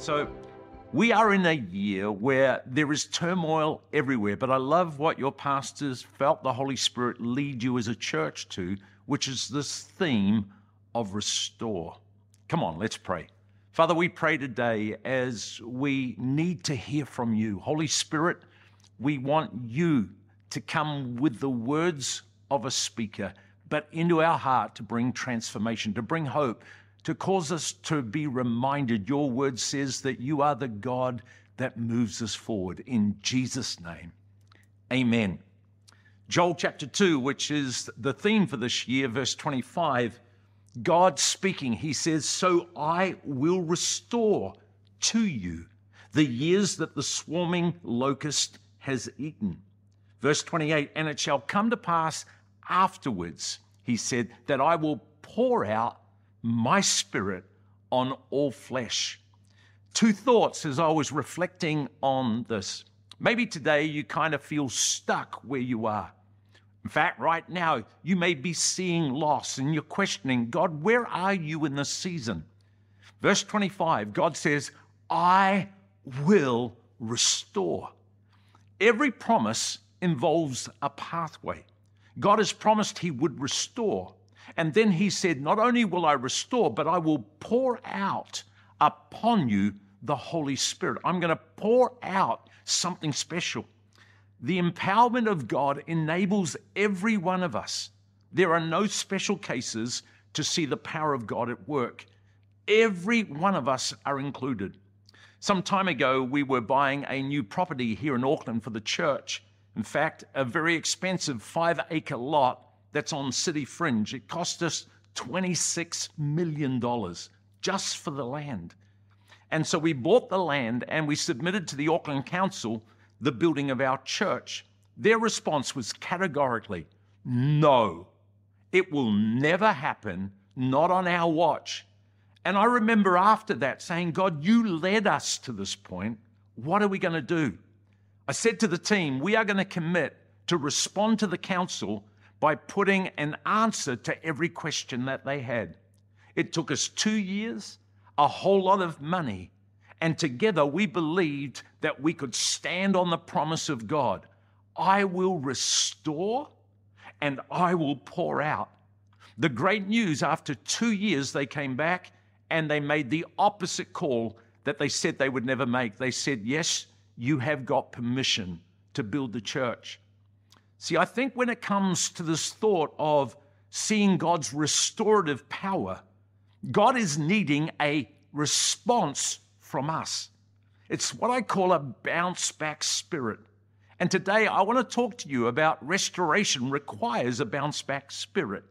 So, we are in a year where there is turmoil everywhere, but I love what your pastors felt the Holy Spirit lead you as a church to, which is this theme of restore. Come on, let's pray. Father, we pray today as we need to hear from you. Holy Spirit, we want you to come with the words of a speaker, but into our heart to bring transformation, to bring hope, to cause us to be reminded. Your word says that you are the God that moves us forward. In Jesus' name, amen. Joel chapter 2, which is the theme for this year, verse 25, God speaking, he says, So I will restore to you the years that the swarming locust has eaten. Verse 28, and it shall come to pass afterwards, he said, that I will pour out my spirit on all flesh. Two thoughts as I was reflecting on this. Maybe today you kind of feel stuck where you are. In fact, right now, you may be seeing loss and you're questioning, God, where are you in this season? Verse 25, God says, I will restore. Every promise involves a pathway. God has promised He would restore. And then he said, Not only will I restore, but I will pour out upon you the Holy Spirit. I'm going to pour out something special. The empowerment of God enables every one of us. There are no special cases to see the power of God at work. Every one of us are included. Some time ago, we were buying a new property here in Auckland for the church. In fact, a very expensive five acre lot that's on City Fringe. It cost us $26 million just for the land. And so we bought the land and we submitted to the Auckland Council the building of our church. Their response was categorically no, it will never happen, not on our watch. And I remember after that saying, God, you led us to this point. What are we going to do? I said to the team, we are going to commit to respond to the council by putting an answer to every question that they had. It took us two years, a whole lot of money, and together we believed that we could stand on the promise of God I will restore and I will pour out. The great news after two years, they came back and they made the opposite call that they said they would never make. They said, Yes, you have got permission to build the church. See, I think when it comes to this thought of seeing God's restorative power, God is needing a response from us. It's what I call a bounce back spirit. And today I want to talk to you about restoration requires a bounce back spirit.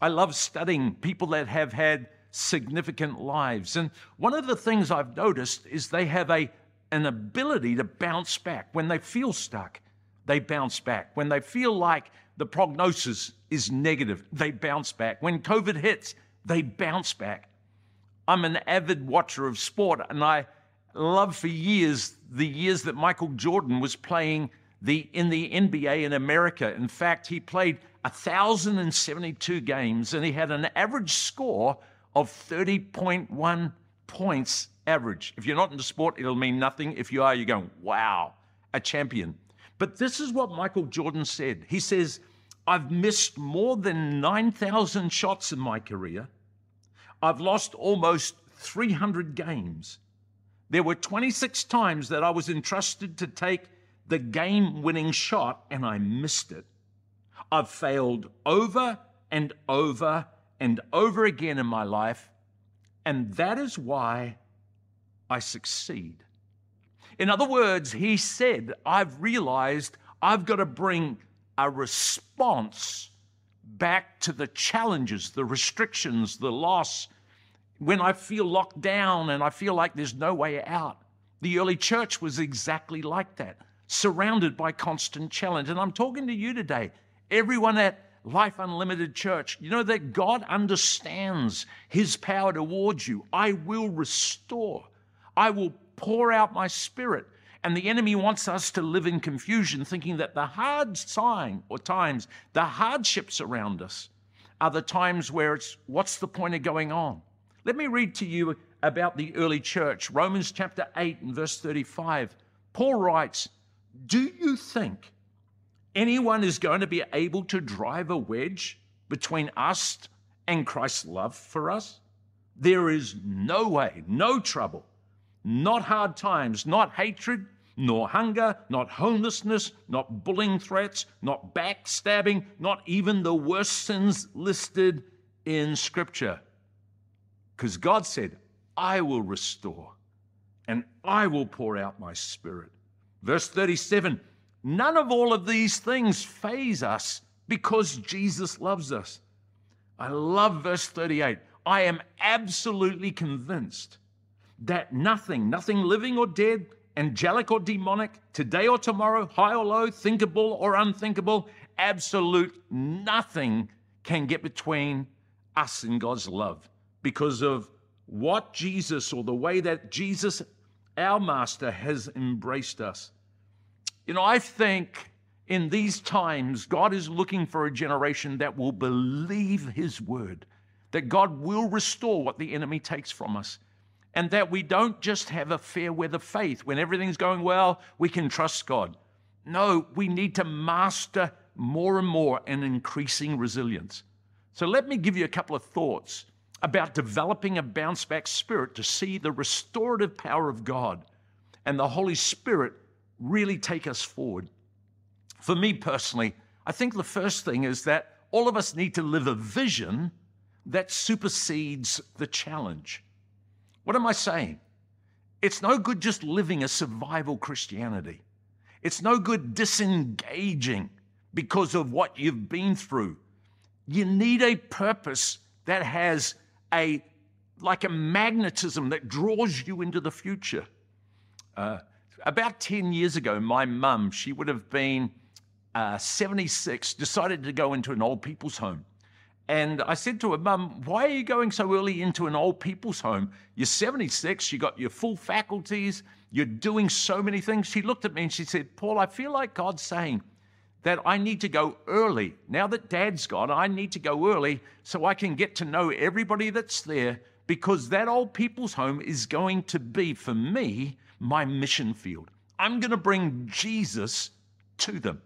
I love studying people that have had significant lives. And one of the things I've noticed is they have a, an ability to bounce back when they feel stuck they bounce back. When they feel like the prognosis is negative, they bounce back. When COVID hits, they bounce back. I'm an avid watcher of sport, and I love for years the years that Michael Jordan was playing the, in the NBA in America. In fact, he played 1,072 games and he had an average score of 30.1 points average. If you're not into sport, it'll mean nothing. If you are, you're going, wow, a champion. But this is what Michael Jordan said. He says, I've missed more than 9,000 shots in my career. I've lost almost 300 games. There were 26 times that I was entrusted to take the game winning shot and I missed it. I've failed over and over and over again in my life, and that is why I succeed. In other words, he said, I've realized I've got to bring a response back to the challenges, the restrictions, the loss. When I feel locked down and I feel like there's no way out. The early church was exactly like that, surrounded by constant challenge. And I'm talking to you today, everyone at Life Unlimited Church, you know that God understands His power towards you. I will restore, I will pour out my spirit. And the enemy wants us to live in confusion, thinking that the hard sign or times, the hardships around us, are the times where it's what's the point of going on? Let me read to you about the early church. Romans chapter 8 and verse 35. Paul writes, Do you think anyone is going to be able to drive a wedge between us and Christ's love for us? There is no way, no trouble, not hard times, not hatred, nor hunger, not homelessness, not bullying threats, not backstabbing, not even the worst sins listed in Scripture. Because God said, I will restore and I will pour out my spirit. Verse 37 None of all of these things phase us because Jesus loves us. I love verse 38. I am absolutely convinced that nothing, nothing living or dead, angelic or demonic, today or tomorrow, high or low, thinkable or unthinkable, absolute nothing can get between us and God's love because of what Jesus or the way that Jesus, our Master, has embraced us. You know, I think in these times, God is looking for a generation that will believe His word, that God will restore what the enemy takes from us, and that we don't just have a fair weather faith. When everything's going well, we can trust God. No, we need to master more and more an increasing resilience. So let me give you a couple of thoughts about developing a bounce back spirit to see the restorative power of God and the Holy Spirit really take us forward. For me personally, I think the first thing is that all of us need to live a vision that supersedes the challenge. What am I saying? It's no good just living a survival Christianity. It's no good disengaging because of what you've been through. You need a purpose that has a like a magnetism that draws you into the future. Uh, about 10 years ago, my mum, she would have been uh, 76, decided to go into an old people's home. And I said to her, Mum, why are you going so early into an old people's home? You're 76, you got your full faculties, you're doing so many things. She looked at me and she said, Paul, I feel like God's saying that I need to go early. Now that dad's gone, I need to go early so I can get to know everybody that's there because that old people's home is going to be, for me, my mission field. I'm going to bring Jesus to them.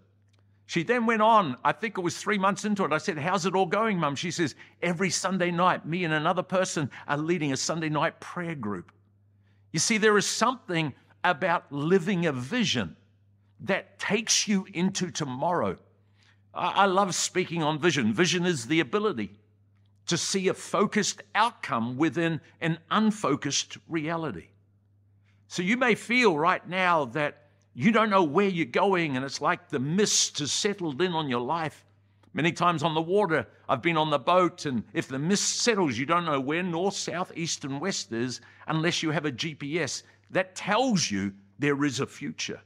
She then went on, I think it was three months into it. I said, How's it all going, Mum? She says, Every Sunday night, me and another person are leading a Sunday night prayer group. You see, there is something about living a vision that takes you into tomorrow. I love speaking on vision. Vision is the ability to see a focused outcome within an unfocused reality. So you may feel right now that you don't know where you're going, and it's like the mist has settled in on your life. Many times on the water, I've been on the boat, and if the mist settles, you don't know where north, south, east, and west is unless you have a GPS that tells you there is a future.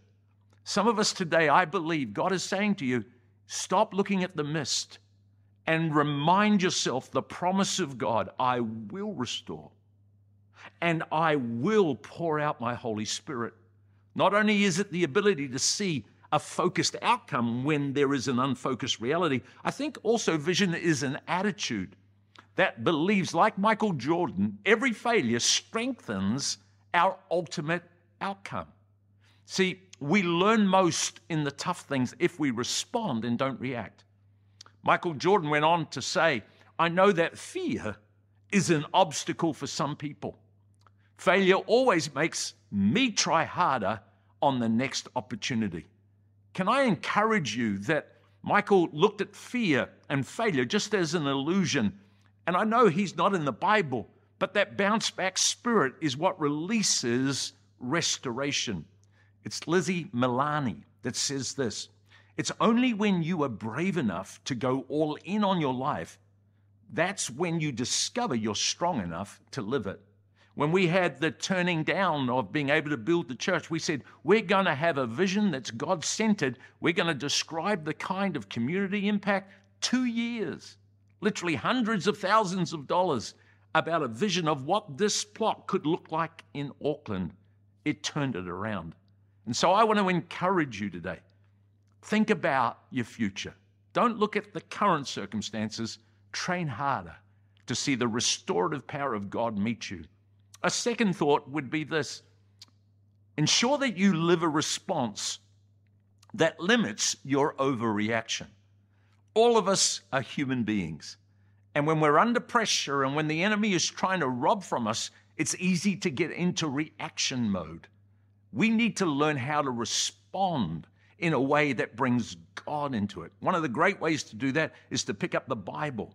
Some of us today, I believe, God is saying to you, stop looking at the mist and remind yourself the promise of God I will restore and I will pour out my Holy Spirit. Not only is it the ability to see a focused outcome when there is an unfocused reality, I think also vision is an attitude that believes, like Michael Jordan, every failure strengthens our ultimate outcome. See, we learn most in the tough things if we respond and don't react. Michael Jordan went on to say, I know that fear is an obstacle for some people. Failure always makes me try harder on the next opportunity. Can I encourage you that Michael looked at fear and failure just as an illusion? And I know he's not in the Bible, but that bounce back spirit is what releases restoration. It's Lizzie Milani that says this It's only when you are brave enough to go all in on your life, that's when you discover you're strong enough to live it. When we had the turning down of being able to build the church, we said, we're going to have a vision that's God centered. We're going to describe the kind of community impact. Two years, literally hundreds of thousands of dollars about a vision of what this plot could look like in Auckland. It turned it around. And so I want to encourage you today think about your future. Don't look at the current circumstances, train harder to see the restorative power of God meet you A second thought would be this ensure that you live a response that limits your overreaction. All of us are human beings. And when we're under pressure and when the enemy is trying to rob from us, it's easy to get into reaction mode. We need to learn how to respond in a way that brings God into it. One of the great ways to do that is to pick up the Bible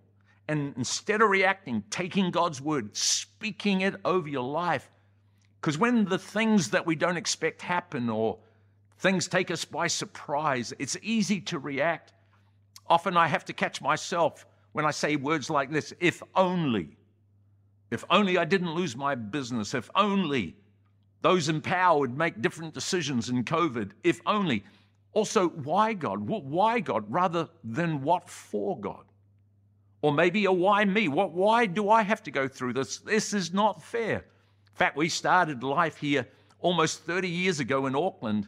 and instead of reacting, taking God's word, speaking it over your life. Because when the things that we don't expect happen or things take us by surprise, it's easy to react. Often I have to catch myself when I say words like this if only. If only I didn't lose my business. If only those in power would make different decisions in COVID. If only. Also, why God? Why God rather than what for God? Or maybe a why me? What, why do I have to go through this? This is not fair. In fact, we started life here almost 30 years ago in Auckland.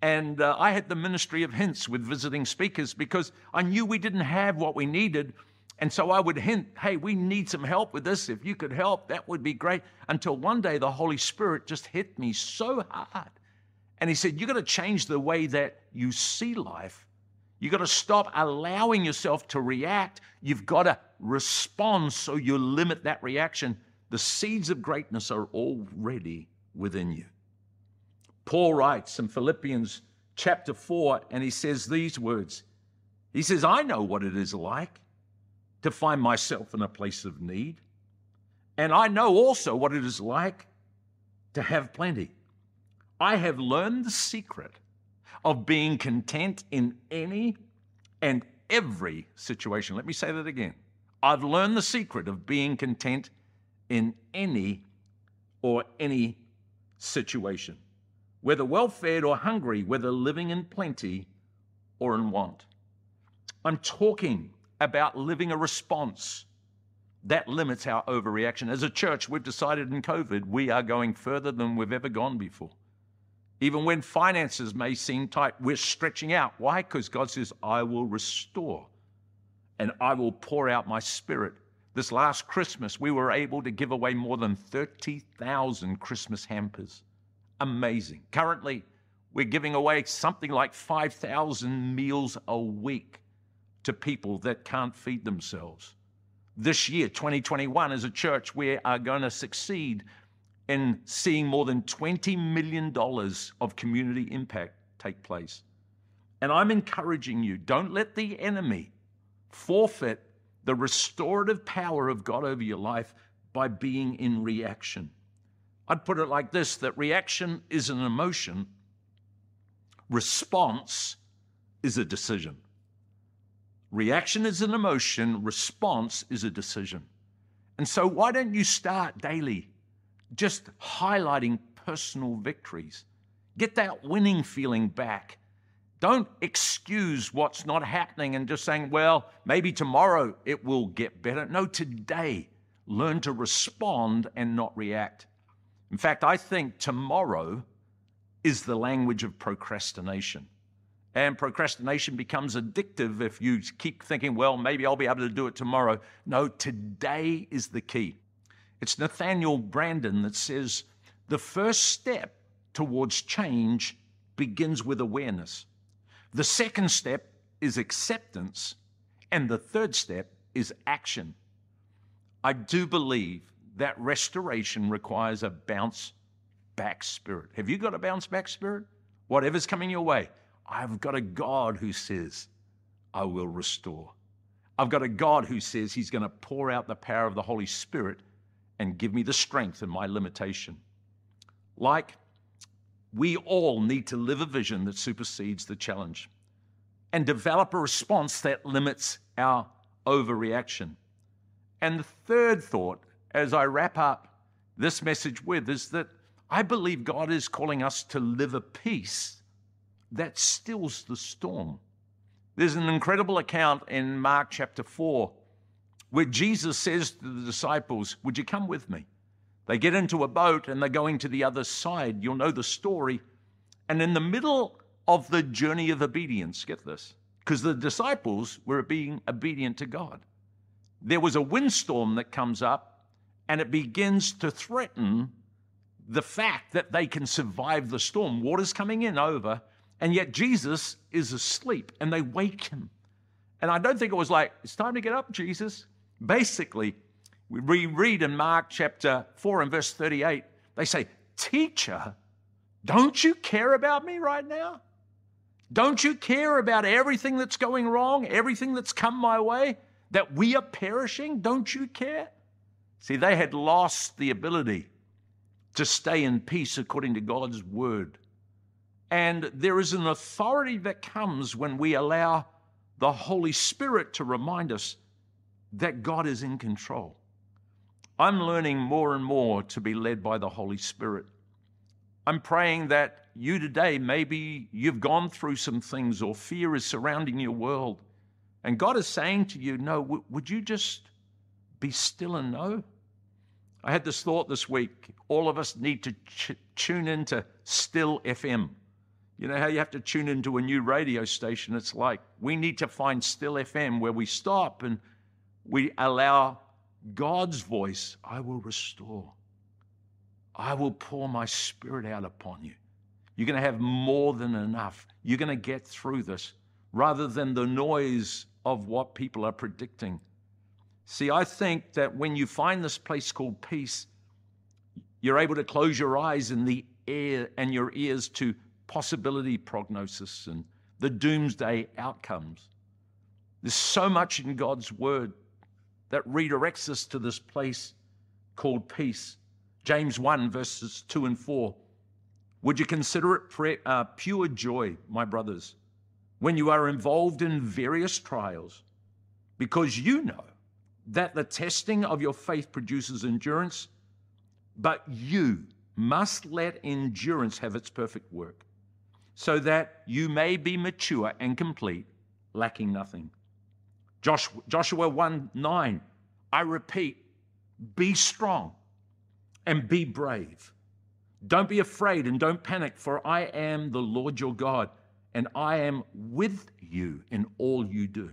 And uh, I had the ministry of hints with visiting speakers because I knew we didn't have what we needed. And so I would hint, hey, we need some help with this. If you could help, that would be great. Until one day the Holy Spirit just hit me so hard. And He said, You've got to change the way that you see life You've got to stop allowing yourself to react. You've got to respond so you limit that reaction. The seeds of greatness are already within you. Paul writes in Philippians chapter 4, and he says these words He says, I know what it is like to find myself in a place of need. And I know also what it is like to have plenty. I have learned the secret of being content in any and every situation. Let me say that again. I've learned the secret of being content in any or any situation, whether well fed or hungry, whether living in plenty or in want. I'm talking about living a response that limits our overreaction. As a church, we've decided in COVID we are going further than we've ever gone before. Even when finances may seem tight, we're stretching out. Why? Because God says, I will restore and I will pour out my spirit. This last Christmas, we were able to give away more than 30,000 Christmas hampers. Amazing. Currently, we're giving away something like 5,000 meals a week to people that can't feed themselves. This year, 2021, as a church, we are going to succeed in seeing more than $20 million of community impact take place. And I'm encouraging you don't let the enemy forfeit the restorative power of God over your life by being in reaction. I'd put it like this that reaction is an emotion, response is a decision. Reaction is an emotion, response is a decision. And so, why don't you start daily just highlighting personal victories. Get that winning feeling back. Don't excuse what's not happening and just saying, well, maybe tomorrow it will get better. No, today, learn to respond and not react. In fact, I think tomorrow is the language of procrastination. And procrastination becomes addictive if you keep thinking, well, maybe I'll be able to do it tomorrow. No, today is the key. It's Nathaniel Branden that says the first step towards change begins with awareness. The second step is acceptance. And the third step is action. I do believe that restoration requires a bounce back spirit. Have you got a bounce back spirit? Whatever's coming your way, I've got a God who says, I will restore. I've got a God who says He's going to pour out the power of the Holy Spirit and give me the strength in my limitation. Like, we all need to live a vision that supersedes the challenge and develop a response that limits our overreaction. And the third thought, as I wrap up this message with, is that I believe God is calling us to live a peace that stills the storm. There's an incredible account in Mark chapter 4 where Jesus says to the disciples, Would you come with me? They get into a boat and they're going to the other side. You'll know the story. And in the middle of the journey of obedience, get this, because the disciples were being obedient to God. There was a windstorm that comes up, and it begins to threaten the fact that they can survive the storm. Water's coming in over, and yet Jesus is asleep, and they wake him. And I don't think it was like, it's time to get up, Jesus. Basically, we read in Mark chapter 4 and verse 38, they say, Teacher, don't you care about me right now? Don't you care about everything that's going wrong, everything that's come my way, that we are perishing? Don't you care? See, they had lost the ability to stay in peace according to God's word. And there is an authority that comes when we allow the Holy Spirit to remind us that God is in control. I'm learning more and more to be led by the Holy Spirit. I'm praying that you today, maybe you've gone through some things or fear is surrounding your world. And God is saying to you, No, w- would you just be still and know? I had this thought this week. All of us need to ch- tune into Still FM. You know how you have to tune into a new radio station? It's like we need to find Still FM where we stop and we allow God's voice I will restore. I will pour my spirit out upon you. You're going to have more than enough. You're going to get through this rather than the noise of what people are predicting. See, I think that when you find this place called peace, you're able to close your eyes and the air and your ears to possibility prognosis and the doomsday outcomes. There's so much in God's word that redirects us to this place called peace. James 1, verses 2 and 4. Would you consider it pre- uh, pure joy, my brothers, when you are involved in various trials, because you know that the testing of your faith produces endurance, but you must let endurance have its perfect work, so that you may be mature and complete, lacking nothing. Joshua, Joshua 1 9, I repeat, be strong and be brave. Don't be afraid and don't panic, for I am the Lord your God, and I am with you in all you do.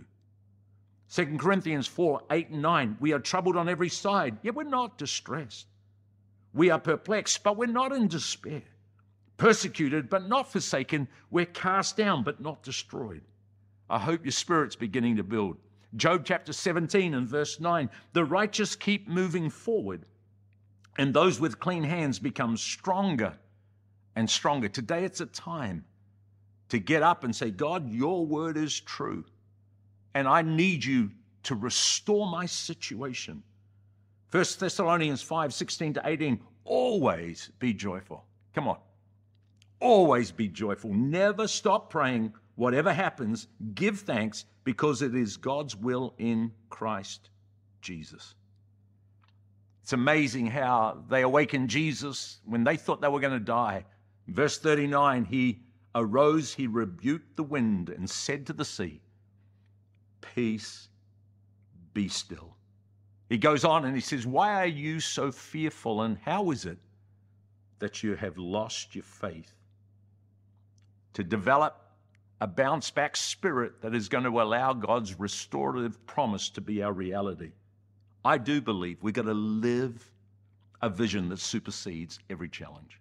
2 Corinthians 4 8 and 9, we are troubled on every side, yet we're not distressed. We are perplexed, but we're not in despair. Persecuted, but not forsaken. We're cast down, but not destroyed. I hope your spirit's beginning to build. Job chapter 17 and verse 9 the righteous keep moving forward, and those with clean hands become stronger and stronger. Today it's a time to get up and say, God, your word is true, and I need you to restore my situation. 1 Thessalonians 5 16 to 18, always be joyful. Come on. Always be joyful. Never stop praying. Whatever happens, give thanks because it is God's will in Christ Jesus. It's amazing how they awakened Jesus when they thought they were going to die. Verse 39 He arose, he rebuked the wind, and said to the sea, Peace, be still. He goes on and he says, Why are you so fearful, and how is it that you have lost your faith? To develop a bounce back spirit that is going to allow God's restorative promise to be our reality. I do believe we've got to live a vision that supersedes every challenge.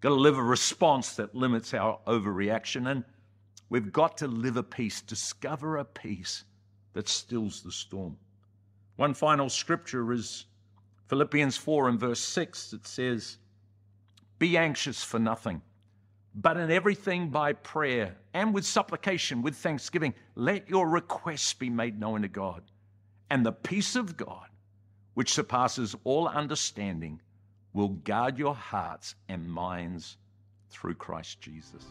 Got to live a response that limits our overreaction, and we've got to live a peace, discover a peace that stills the storm. One final scripture is Philippians 4 and verse 6. It says, Be anxious for nothing but in everything by prayer and with supplication, with thanksgiving, let your requests be made known to God. And the peace of God, which surpasses all understanding, will guard your hearts and minds through Christ Jesus.